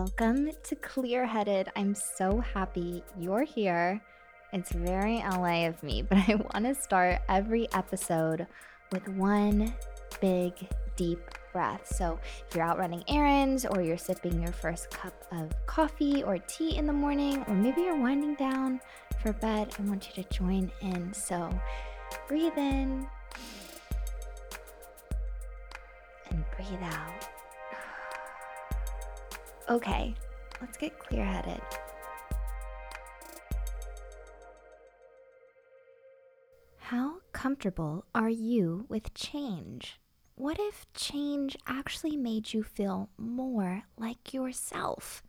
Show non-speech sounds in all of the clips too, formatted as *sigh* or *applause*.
Welcome to Clear Headed. I'm so happy you're here. It's very LA of me, *laughs* but I want to start every episode with one big, deep breath. So, if you're out running errands, or you're sipping your first cup of coffee or tea in the morning, or maybe you're winding down for bed, I want you to join in. So, breathe in and breathe out. Okay, let's get clear headed. How comfortable are you with change? What if change actually made you feel more like yourself?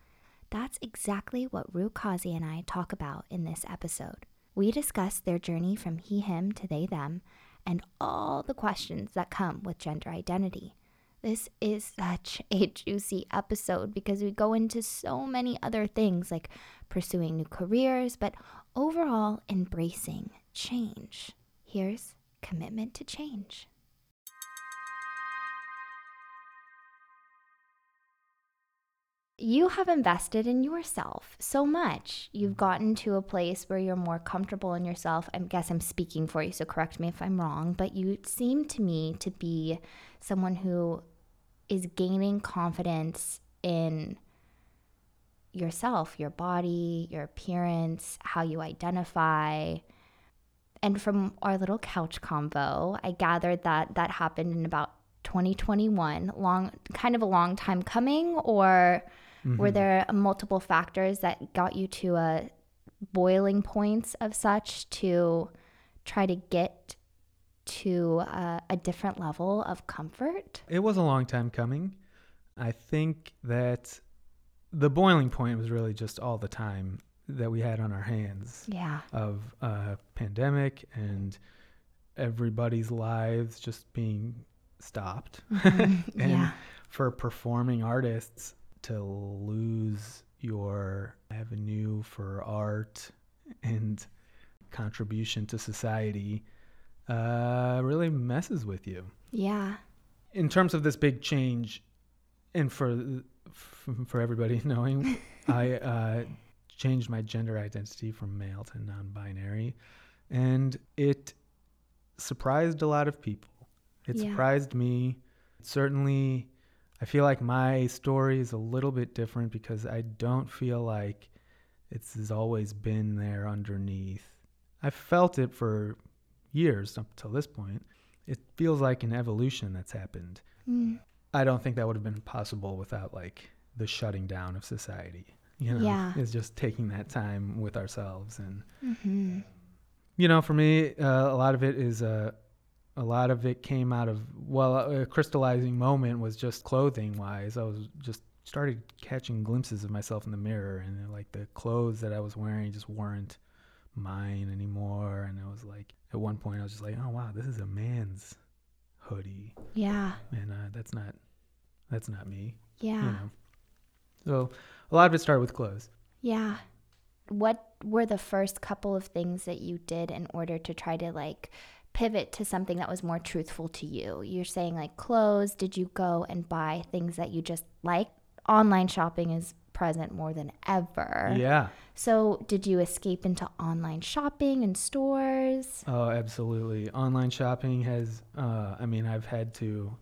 That's exactly what Ru Kazi and I talk about in this episode. We discuss their journey from he, him to they, them, and all the questions that come with gender identity. This is such a juicy episode because we go into so many other things like pursuing new careers, but overall embracing change. Here's commitment to change. you have invested in yourself so much. You've gotten to a place where you're more comfortable in yourself. I guess I'm speaking for you, so correct me if I'm wrong, but you seem to me to be someone who is gaining confidence in yourself, your body, your appearance, how you identify. And from our little couch convo, I gathered that that happened in about 2021, long kind of a long time coming or Mm-hmm. Were there multiple factors that got you to a boiling points of such to try to get to a, a different level of comfort? It was a long time coming. I think that the boiling point was really just all the time that we had on our hands. Yeah. Of a pandemic and everybody's lives just being stopped. *laughs* Mm-hmm. and yeah. for performing artists, to lose your avenue for art and contribution to society uh, really messes with you. Yeah. In terms of this big change, and for for everybody *laughs* knowing, *laughs* I uh, changed my gender identity from male to non-binary, and it surprised a lot of people. It yeah. surprised me. Certainly I feel like my story is a little bit different because I don't feel like it's has always been there underneath. I felt it for years up till this point. It feels like an evolution that's happened. Mm. I don't think that would have been possible without like the shutting down of society. You know, yeah. it's just taking that time with ourselves and. Mm-hmm. You know, for me, uh, a lot of it is uh, a lot of it came out of well a crystallizing moment was just clothing wise i was just started catching glimpses of myself in the mirror and like the clothes that i was wearing just weren't mine anymore and i was like at one point i was just like oh wow this is a man's hoodie yeah and uh, that's not that's not me yeah you know so a lot of it started with clothes yeah what were the first couple of things that you did in order to try to like pivot to something that was more truthful to you? You're saying like clothes. Did you go and buy things that you just like? Online shopping is present more than ever. Yeah. So, did you escape into online shopping and stores? Oh, absolutely. Online shopping has, uh, I mean, I've had to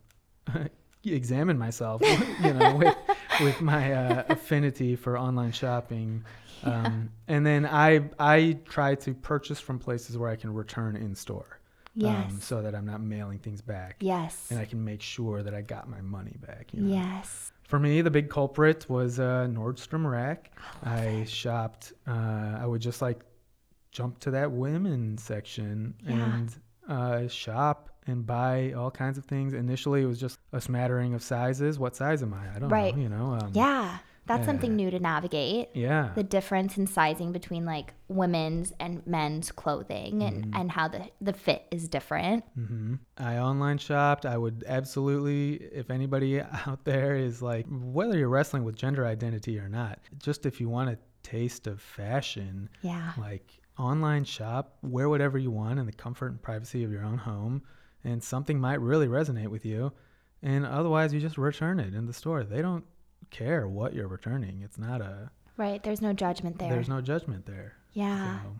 *laughs* examine myself, *laughs* you know, with, with my uh, affinity for online shopping. *laughs* Yeah. Um, and then I, I try to purchase from places where I can return in store. Yes. Um, so that I'm not mailing things back. Yes. And I can make sure that I got my money back. You know? Yes. For me, the big culprit was uh, Nordstrom Rack. I, shopped. Uh, I would just like jump to that women's section yeah. and uh, shop and buy all kinds of things. Initially, it was just a smattering of sizes. What size am I? I don't right. know. You know. Um, yeah. That's something new to navigate. Yeah. The difference in sizing between like women's and men's clothing and, mm-hmm. and how the, the fit is different. Mm-hmm. I online shopped. I would absolutely, if anybody *laughs* out there is like, whether you're wrestling with gender identity or not, just if you want a taste of fashion, yeah. like online shop, wear whatever you want in the comfort and privacy of your own home, and something might really resonate with you. And otherwise, you just return it in the store. They don't care what you're returning. It's not a Right. There's no judgment there. there's no judgment there. yeah. So,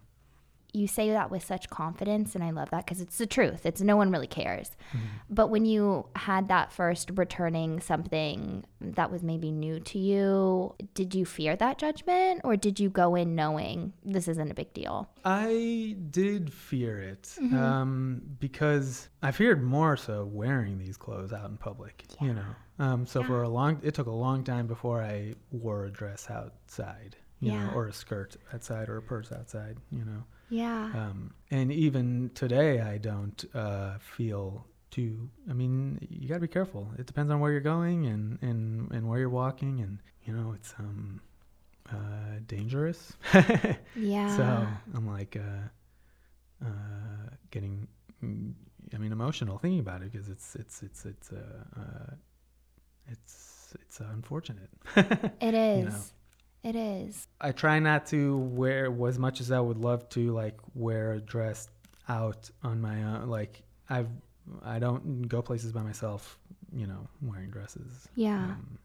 You say that with such confidence, and I love that because it's the truth. It's no one really cares. mhm. But when you had that first returning something that was maybe new to you, did you fear that judgment or did you go in knowing this isn't a big deal? I did fear it Mhm. um, because I feared more so wearing these clothes out in public. You know, um, so for a long, it took a long time before I wore a dress outside. You Yeah. know, or a skirt outside, or a purse outside. You know, Yeah. um, and even today, I don't uh, feel too. I mean, you got to be careful. It depends on where you're going and and and where you're walking, and you know, it's um uh, dangerous. *laughs* yeah. So I'm like, uh, uh, getting, mm, I mean, emotional thinking about it because it's it's it's it's uh, uh, it's it's unfortunate. *laughs* it *laughs* is. know. It is. I try not to wear as much as I would love to, like wear a dress out on my own. Like I've, I don't go places by myself, you know, wearing dresses. Yeah. Um,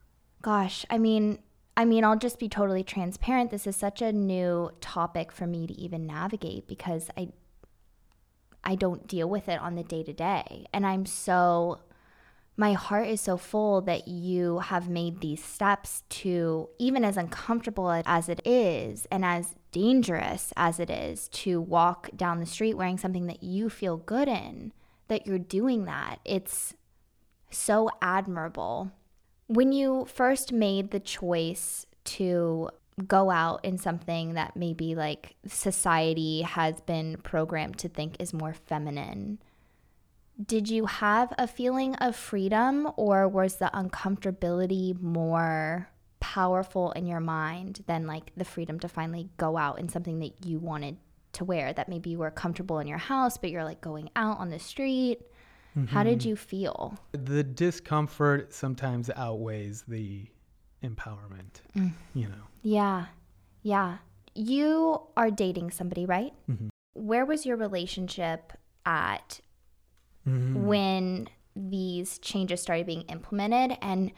Gosh, I mean, I mean, I'll just be totally transparent. This is such a new topic for me to even navigate because I I don't deal with it on the day to day. And I'm so my heart is so full that you have made these steps to even as uncomfortable as it is and as dangerous as it is to walk down the street wearing something that you feel good in that you're doing that. It's so admirable. When you first made the choice to go out in something that maybe like society has been programmed to think is more feminine, did you have a feeling of freedom or was the uncomfortability more powerful in your mind than like the freedom to finally go out in something that you wanted to wear that maybe you were comfortable in your house but you're like going out on the street? How did mhm. you feel? The discomfort sometimes outweighs the empowerment. Mm. You know. Yeah. Yeah. You are dating somebody, right? Mhm. Where was your relationship at Mhm. when these changes started being implemented and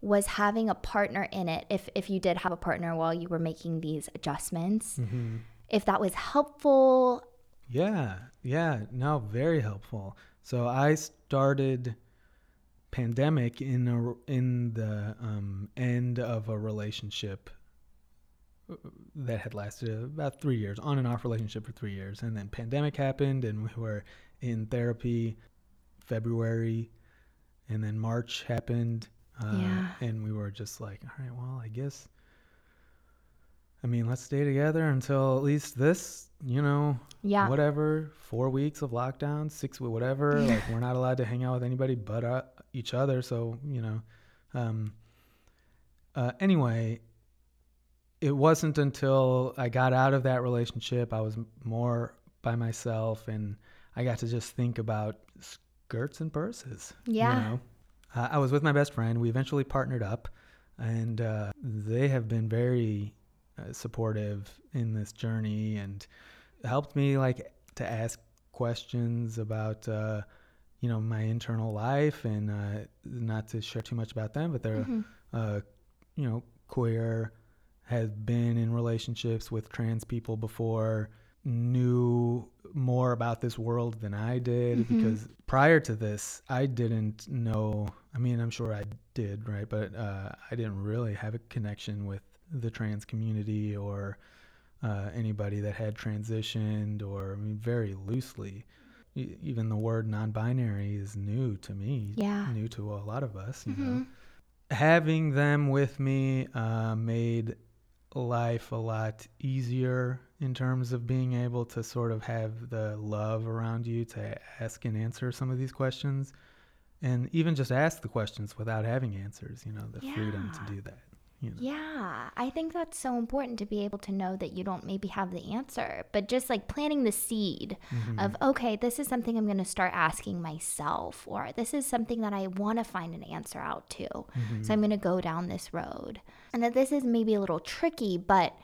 was having a partner in it if if you did have a partner while you were making these adjustments Mhm. if that was helpful Yeah, yeah, no, very helpful. So I started pandemic in a, in the um, end of a relationship uh, that had lasted about three years, on and off relationship for three years, and then pandemic happened, and we were in therapy February, and then March happened, uh, Yeah. and we were just like, all right, well, I guess. I mean, let's stay together until at least this, you know, yeah whatever, four weeks of lockdown, six, whatever. *laughs* like we're not allowed to hang out with anybody but uh, each other. So you know, um, uh, anyway, it wasn't until I got out of that relationship, I was more by myself, and I got to just think about skirts and purses. Yeah. You know? uh, I was with my best friend. We eventually partnered up, and uh, they have been very uh, supportive in this journey and helped me like to ask questions about uh, you know my internal life and uh, not to share too much about them, but they're Mhm. uh, you know queer, has been in relationships with trans people before, knew more about this world than I did Mhm. because prior to this I didn't know. I mean, I'm sure I did, right? But uh, I didn't really have a connection with the trans community or uh, anybody that had transitioned, or I mean, very loosely. E- Even the word non-binary is new to me, Yeah. new to a lot of us. You know, Mhm. having them with me uh, made life a lot easier in terms of being able to sort of have the love around you to ask and answer some of these questions and even just ask the questions without having answers you know the freedom to do that you know Yeah, I think that's so important to be able to know that you don't maybe have the answer, but just like planting the seed Mhm. of, okay, this is something I'm going to start asking myself, or this is something that I want to find an answer out to. Mhm. So I'm going to go down this road. And that this is maybe a little tricky, but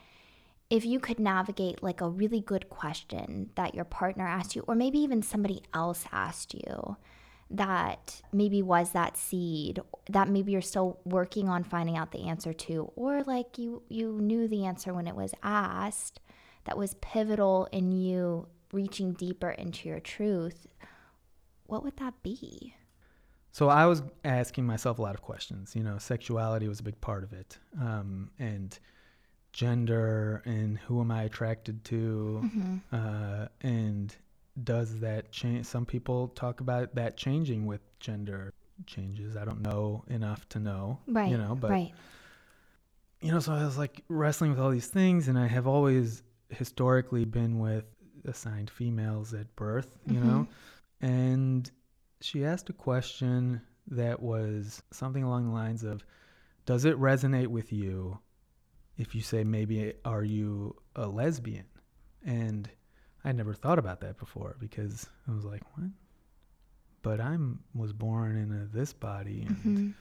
if you could navigate like a really good question that your partner asked you, or maybe even somebody else asked you, that maybe was that seed that maybe you're still working on finding out the answer to or like you you knew the answer when it was asked that was pivotal in you reaching deeper into your truth what would that be So I was asking myself a lot of questions. You know, sexuality was a big part of it, um, and gender, and who am I attracted to, mm-hmm. uh, and does that change? Some people talk about that changing with gender changes. I don't know enough to know, right you know, but right you know, so I was like wrestling with all these things, and I have always historically been with assigned females at birth, you Mhm. know, and she asked a question that was something along the lines of, "Does it resonate with you if you say maybe are you a lesbian?" And I never thought about that before because I was like, "What?" But I'm was born in a, this body, and Mhm.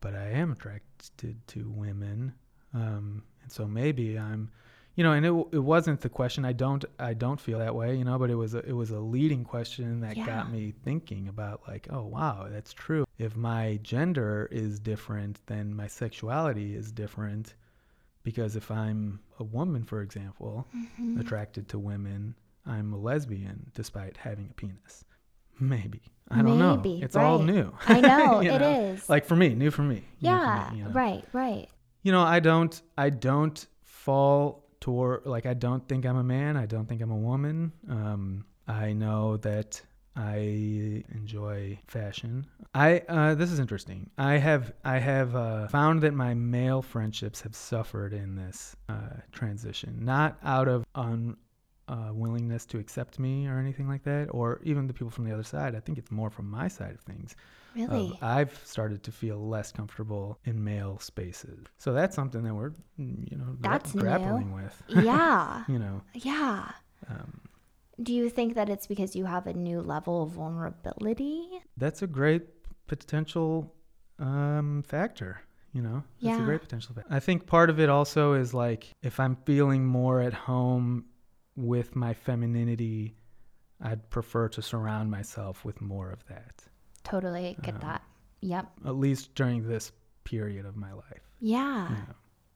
but I am attracted to women, um, and so maybe I'm, you know, and it it wasn't the question. I don't I don't feel that way, you know, but it was a, it was a leading question that Yeah. got me thinking about like, oh wow, that's true. If my gender is different, then my sexuality is different, because if I'm a woman, for example, Mhm. attracted to women, I'm a lesbian despite having a penis. Maybe I don't know. Maybe, It's all right. new. i know *laughs* it know? is Like for me, new for me. new for me, yeah you know? right right You know, I don't I don't fall toward like I don't think I'm a man. I don't think I'm a woman. Um, I know that I enjoy fashion. I uh, this is interesting. I have I have uh, found that my male friendships have suffered in this uh, transition, not out of un uh, willingness to accept me or anything like that, or even the people from the other side. I think it's more from my side of things really I've started to feel less comfortable in male spaces. So that's something that we're, mm, you know, gra- That's new. grappling with. *laughs* yeah you know, yeah um, do you think that it's because you have a new level of vulnerability that's a great potential um, factor. You know, that's a great potential factor. I think part of it also is like if I'm feeling more at home with my femininity, I'd prefer to surround myself with more of that, totally get Um, that yep at least during this period of my life. yeah You know?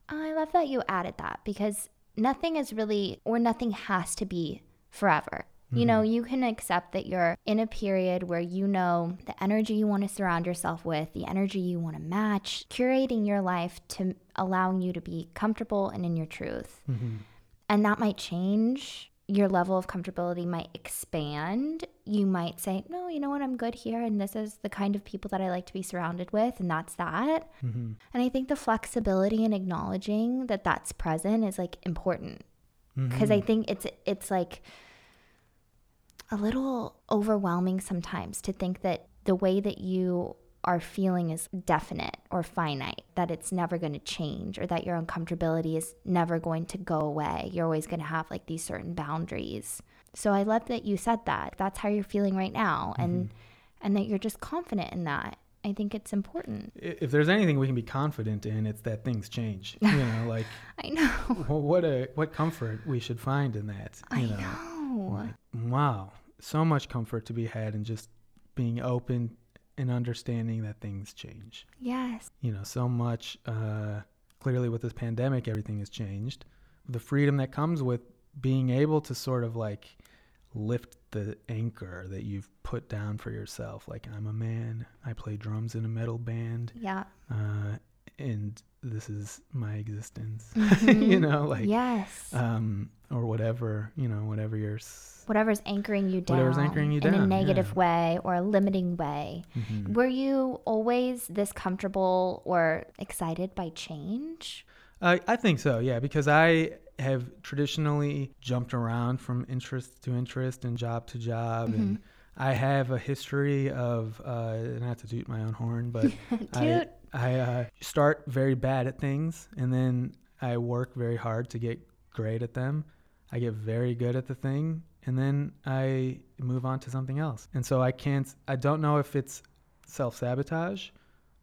I love that you added that because nothing is really, or nothing has to be forever. You know, you can accept that you're in a period where you know the energy you want to surround yourself with, the energy you want to match, curating your life to allowing you to be comfortable and in your truth. Mhm. And that might change. Your level of comfortability might expand. You might say, no, you know what, I'm good here. And this is the kind of people that I like to be surrounded with. And that's that. Mhm. And I think the flexibility and acknowledging that that's present is like important because I Mhm. think it's it's like a little overwhelming sometimes to think that the way that you are feeling is definite or finite, that it's never going to change or that your uncomfortability is never going to go away. You're always going to have like these certain boundaries. So I love that you said that. That's how you're feeling right now and mm-hmm. and that you're just confident in that. I think it's important. If there's anything we can be confident in, it's that things change. *laughs* You know, like I know. well, what a what comfort we should find in that. I You know, know. like, wow, so much comfort to be had in just being open and understanding that things change. Yes. You know, so much. Uh, clearly, with this pandemic, everything has changed. The freedom that comes with being able to sort of like lift the anchor that you've put down for yourself. Like, I'm a man. I play drums in a metal band. Yeah. uh, and this is my existence. *laughs* Mhm. you know, like yes. um, or whatever, you know, whatever your s- Whatever's anchoring you down. Whatever's anchoring you in a negative yeah. way or a limiting way. Mhm. Were you always this comfortable or excited by change? I I think so, yeah, because I have traditionally jumped around from interest to interest and job to job, and I have a history of uh, not to toot my own horn, but *laughs* I Toot. I uh, start very bad at things, and then I work very hard to get great at them. I get very good at the thing, and then I move on to something else. And so I can't. I don't know if it's self sabotage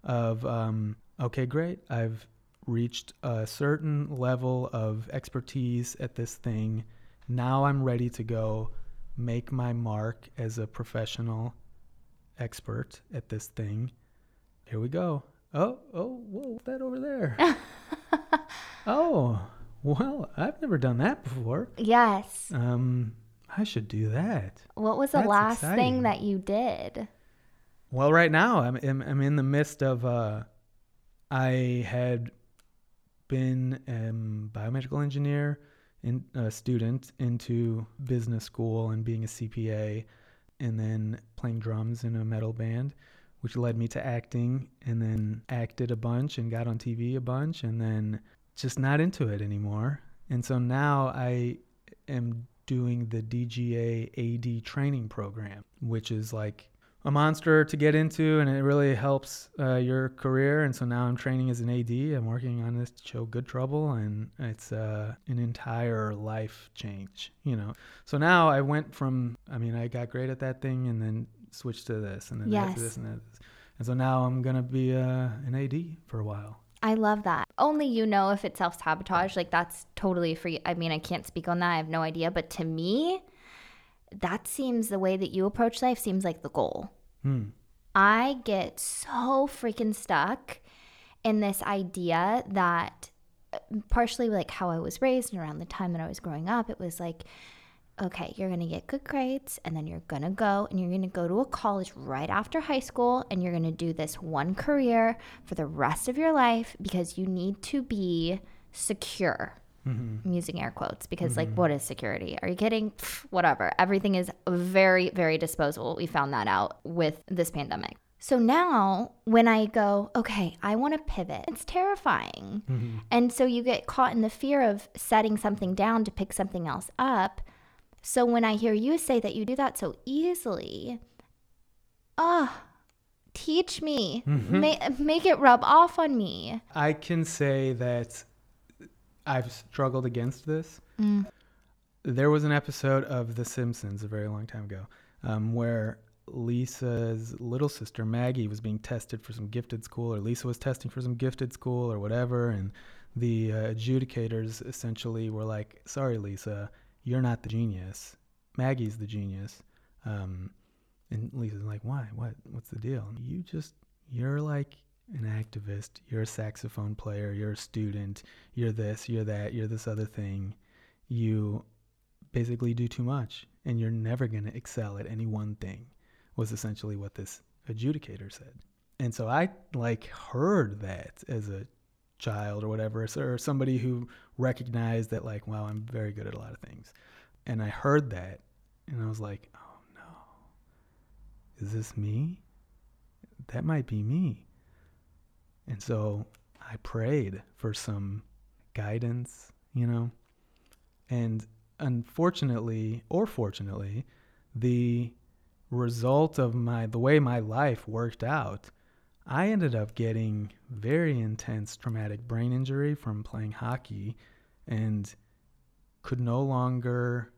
of um, okay, great, I've reached a certain level of expertise at this thing. Now I'm ready to go make my mark as a professional expert at this thing. Here we go. Oh, oh, whoa, that over there? *laughs* oh, well, I've never done that before. Yes. Um, I should do that. What was the That's last exciting. thing that you did? Well, right now I'm I'm, I'm in the midst of uh, I had been a biomedical engineer in a student into business school and being a CPA, and then playing drums in a metal band, which led me to acting, and then acted a bunch and got on TV a bunch, and then just not into it anymore. And so now I am doing the DGA AD training program, which is like a monster to get into and it really helps uh, your career and so now i'm training as an ad i'm working on this show good trouble and it's uh, an entire life change you know so now i went from i mean i got great at that thing and then switched to this and then Yes. this and that and so now i'm gonna be uh, an ad for a while I love that. Only you know if it's self sabotage. Like, that's totally free. I mean, I can't speak on that. I have no idea. But to me, that seems the way that you approach life seems like the goal. hmm. I get so freaking stuck in this idea that uh, partially like how I was raised and around the time that I was growing up, it was like, okay, you're gonna get good grades and then you're gonna go and you're gonna go to a college right after high school and you're gonna do this one career for the rest of your life because you need to be secure. I'm using air quotes because, like, mm-hmm. what is security? Are you kidding? Pff, whatever. Everything is very, very disposable. We found that out with this pandemic. So now, when I go, okay, I want to pivot, it's terrifying. Mm-hmm. And so you get caught in the fear of setting something down to pick something else up. So when I hear you say that you do that so easily, ah, teach me, Ma- make it rub off on me. I can say that I've struggled against this. There was an episode of The Simpsons a very long time ago um, where Lisa's little sister Maggie was being tested for some gifted school, or Lisa was testing for some gifted school, or whatever. And the uh, adjudicators essentially were like, "Sorry, Lisa, you're not the genius. Maggie's the genius." Um, and Lisa's like, "Why? What? What's the deal? You just you're like an activist. You're a saxophone player. You're a student. You're this. You're that. You're this other thing. You basically do too much, and you're never gonna excel at any one thing." Was essentially what this adjudicator said. And so I like heard that as a child or whatever, or somebody who recognized that like, wow, I'm very good at a lot of things. And I heard that, and I was like, oh no, is this me? That might be me. And so I prayed for some guidance, you know. And unfortunately, or fortunately, the result of my the way my life worked out, I ended up getting very intense traumatic brain injury from playing hockey and could no longer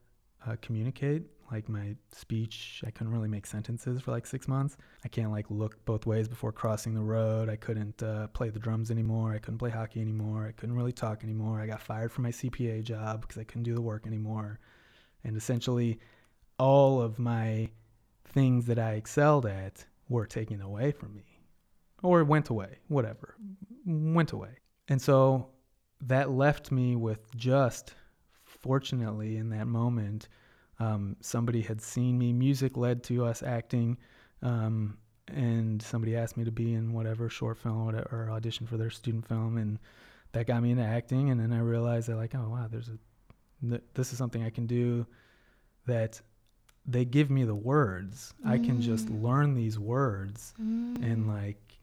uh, communicate like my speech i couldn't really make sentences for like six months. I can't like look both ways before crossing the road. I couldn't uh, play the drums anymore. I couldn't play hockey anymore. I couldn't really talk anymore. I got fired from my cpa job because i couldn't do the work anymore. And essentially all of my things that i excelled at were taken away from me or went away whatever went away. And so that left me with just fortunately in that moment um, somebody had seen me. Music led to us acting um, and somebody asked me to be in whatever short film or, whatever, or audition for their student film and that got me into acting and then i realized that like oh wow there's a th- this is something i can do that they give me the words. I can just learn these words. And like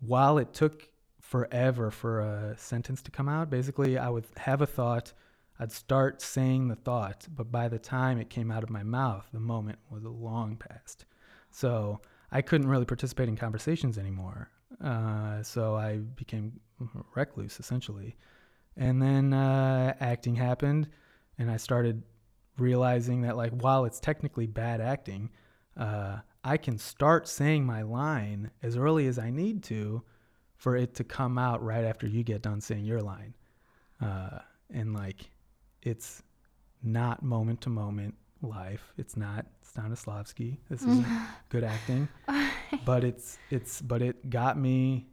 while it took forever for a sentence to come out basically i would have a thought i'd start saying the thought but by the time it came out of my mouth the moment was long past. So i couldn't really participate in conversations anymore. Uh, so i became recluse essentially. And then uh, acting happened and i started realizing that like while it's technically bad acting uh, i can start saying my line as early as i need to for it to come out right after you get done saying your line. Uh, and like it's not moment to moment life. It's not Stanislavski. This is mm-hmm. good acting, *laughs* but it's it's but it got me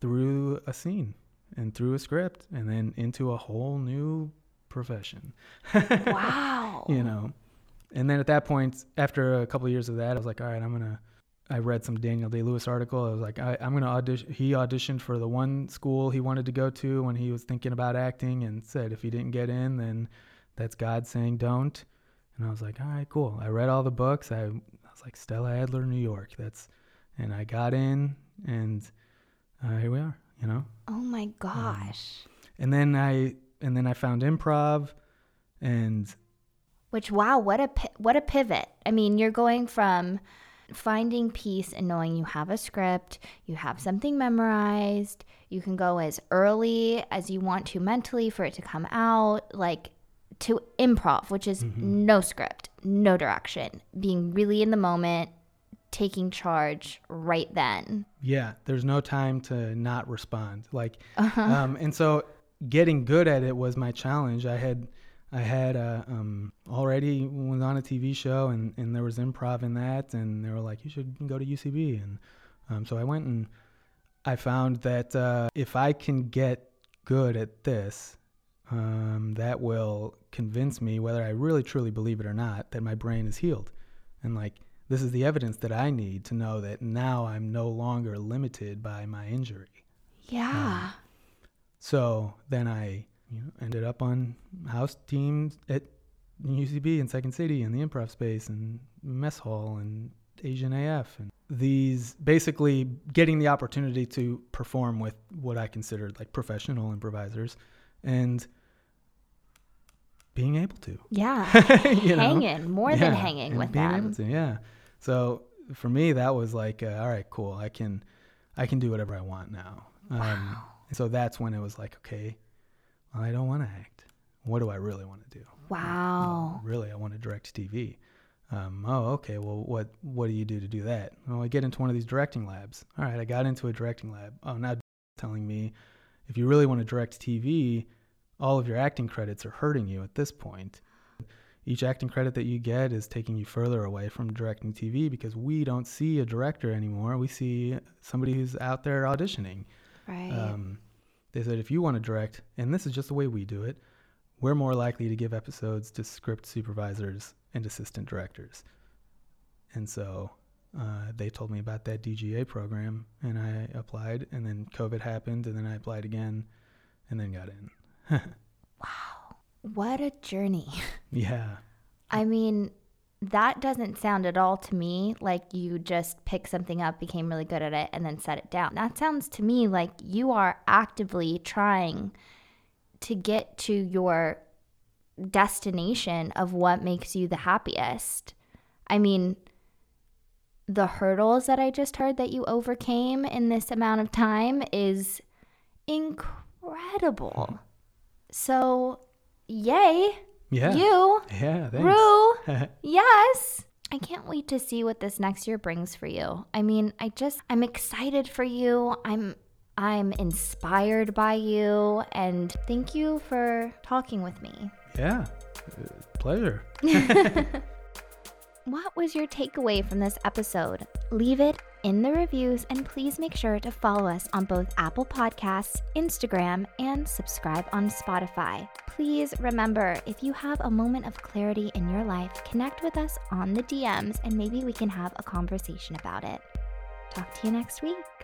through a scene and through a script and then into a whole new profession. *laughs* wow. you know. And then at that point, after a couple of years of that, I was like, all right, I'm gonna. I read some Daniel Day Lewis article. I was like, I, I'm gonna audition. He auditioned for the one school he wanted to go to when he was thinking about acting, and said if he didn't get in, then that's God saying don't. And I was like, all right, cool. I read all the books. I, I was like Stella Adler, New York. That's, and I got in, and uh, here we are. You know. Oh my gosh. And then I and then I found improv, and Which wow, what a what a pivot. I mean, you're going from finding peace and knowing you have a script, you have something memorized, you can go as early as you want to mentally for it to come out, like to improv, which is no script, no direction, being really in the moment, taking charge right then. Yeah, there's no time to not respond. Like, um, and so getting good at it was my challenge. I had, I had uh, um, already was on a TV show, and and there was improv in that, and they were like, you should go to UCB, and um, so I went and I found that uh, if I can get good at this, um, that will convince me whether I really truly believe it or not that my brain is healed, and like this is the evidence that I need to know that now I'm no longer limited by my injury. Yeah. So then I you know, ended up on house teams at UCB and Second City and the improv space and mess hall and Asian AF and these basically getting the opportunity to perform with what I considered like professional improvisers and being able to yeah. *laughs* you know? hanging, more than hanging and with being them. able to, yeah. So for me, that was like, uh, all right, cool. I can, I can do whatever I want now. Um, and so that's when it was like, okay, I don't want to act. What do I really want to do? Wow. Really, I want to direct TV. Um, oh, okay. Well, what what do you do to do that? Well, I get into one of these directing labs. All right, I got into a directing lab. Oh, now *laughs* telling me if you really want to direct TV, all of your acting credits are hurting you at this point. Each acting credit that you get is taking you further away from directing TV because we don't see a director anymore. We see somebody who's out there auditioning. Right. Um, they said if you want to direct, and this is just the way we do it, we're more likely to give episodes to script supervisors and assistant directors. And so uh, they told me about that DGA program, and I applied, and then COVID happened, and then I applied again, and then got in. *laughs* Wow. What a journey. *laughs* yeah. I mean, that doesn't sound at all to me like you just picked something up, became really good at it, and then set it down. That sounds to me like you are actively trying to get to your destination of what makes you the happiest. I mean, the hurdles that I just heard that you overcame in this amount of time is incredible. So, yay, Yeah. you. Yeah. Thanks. Ru, *laughs* yes. I can't wait to see what this next year brings for you. I mean, I just I'm excited for you. I'm I'm inspired by you and thank you for talking with me. yeah. Uh, Pleasure. *laughs* *laughs* What was your takeaway from this episode? Leave it in the reviews and please make sure to follow us on both Apple Podcasts, Instagram, and subscribe on Spotify. Please remember if you have a moment of clarity in your life, connect with us on the DMs and maybe we can have a conversation about it. Talk to you next week.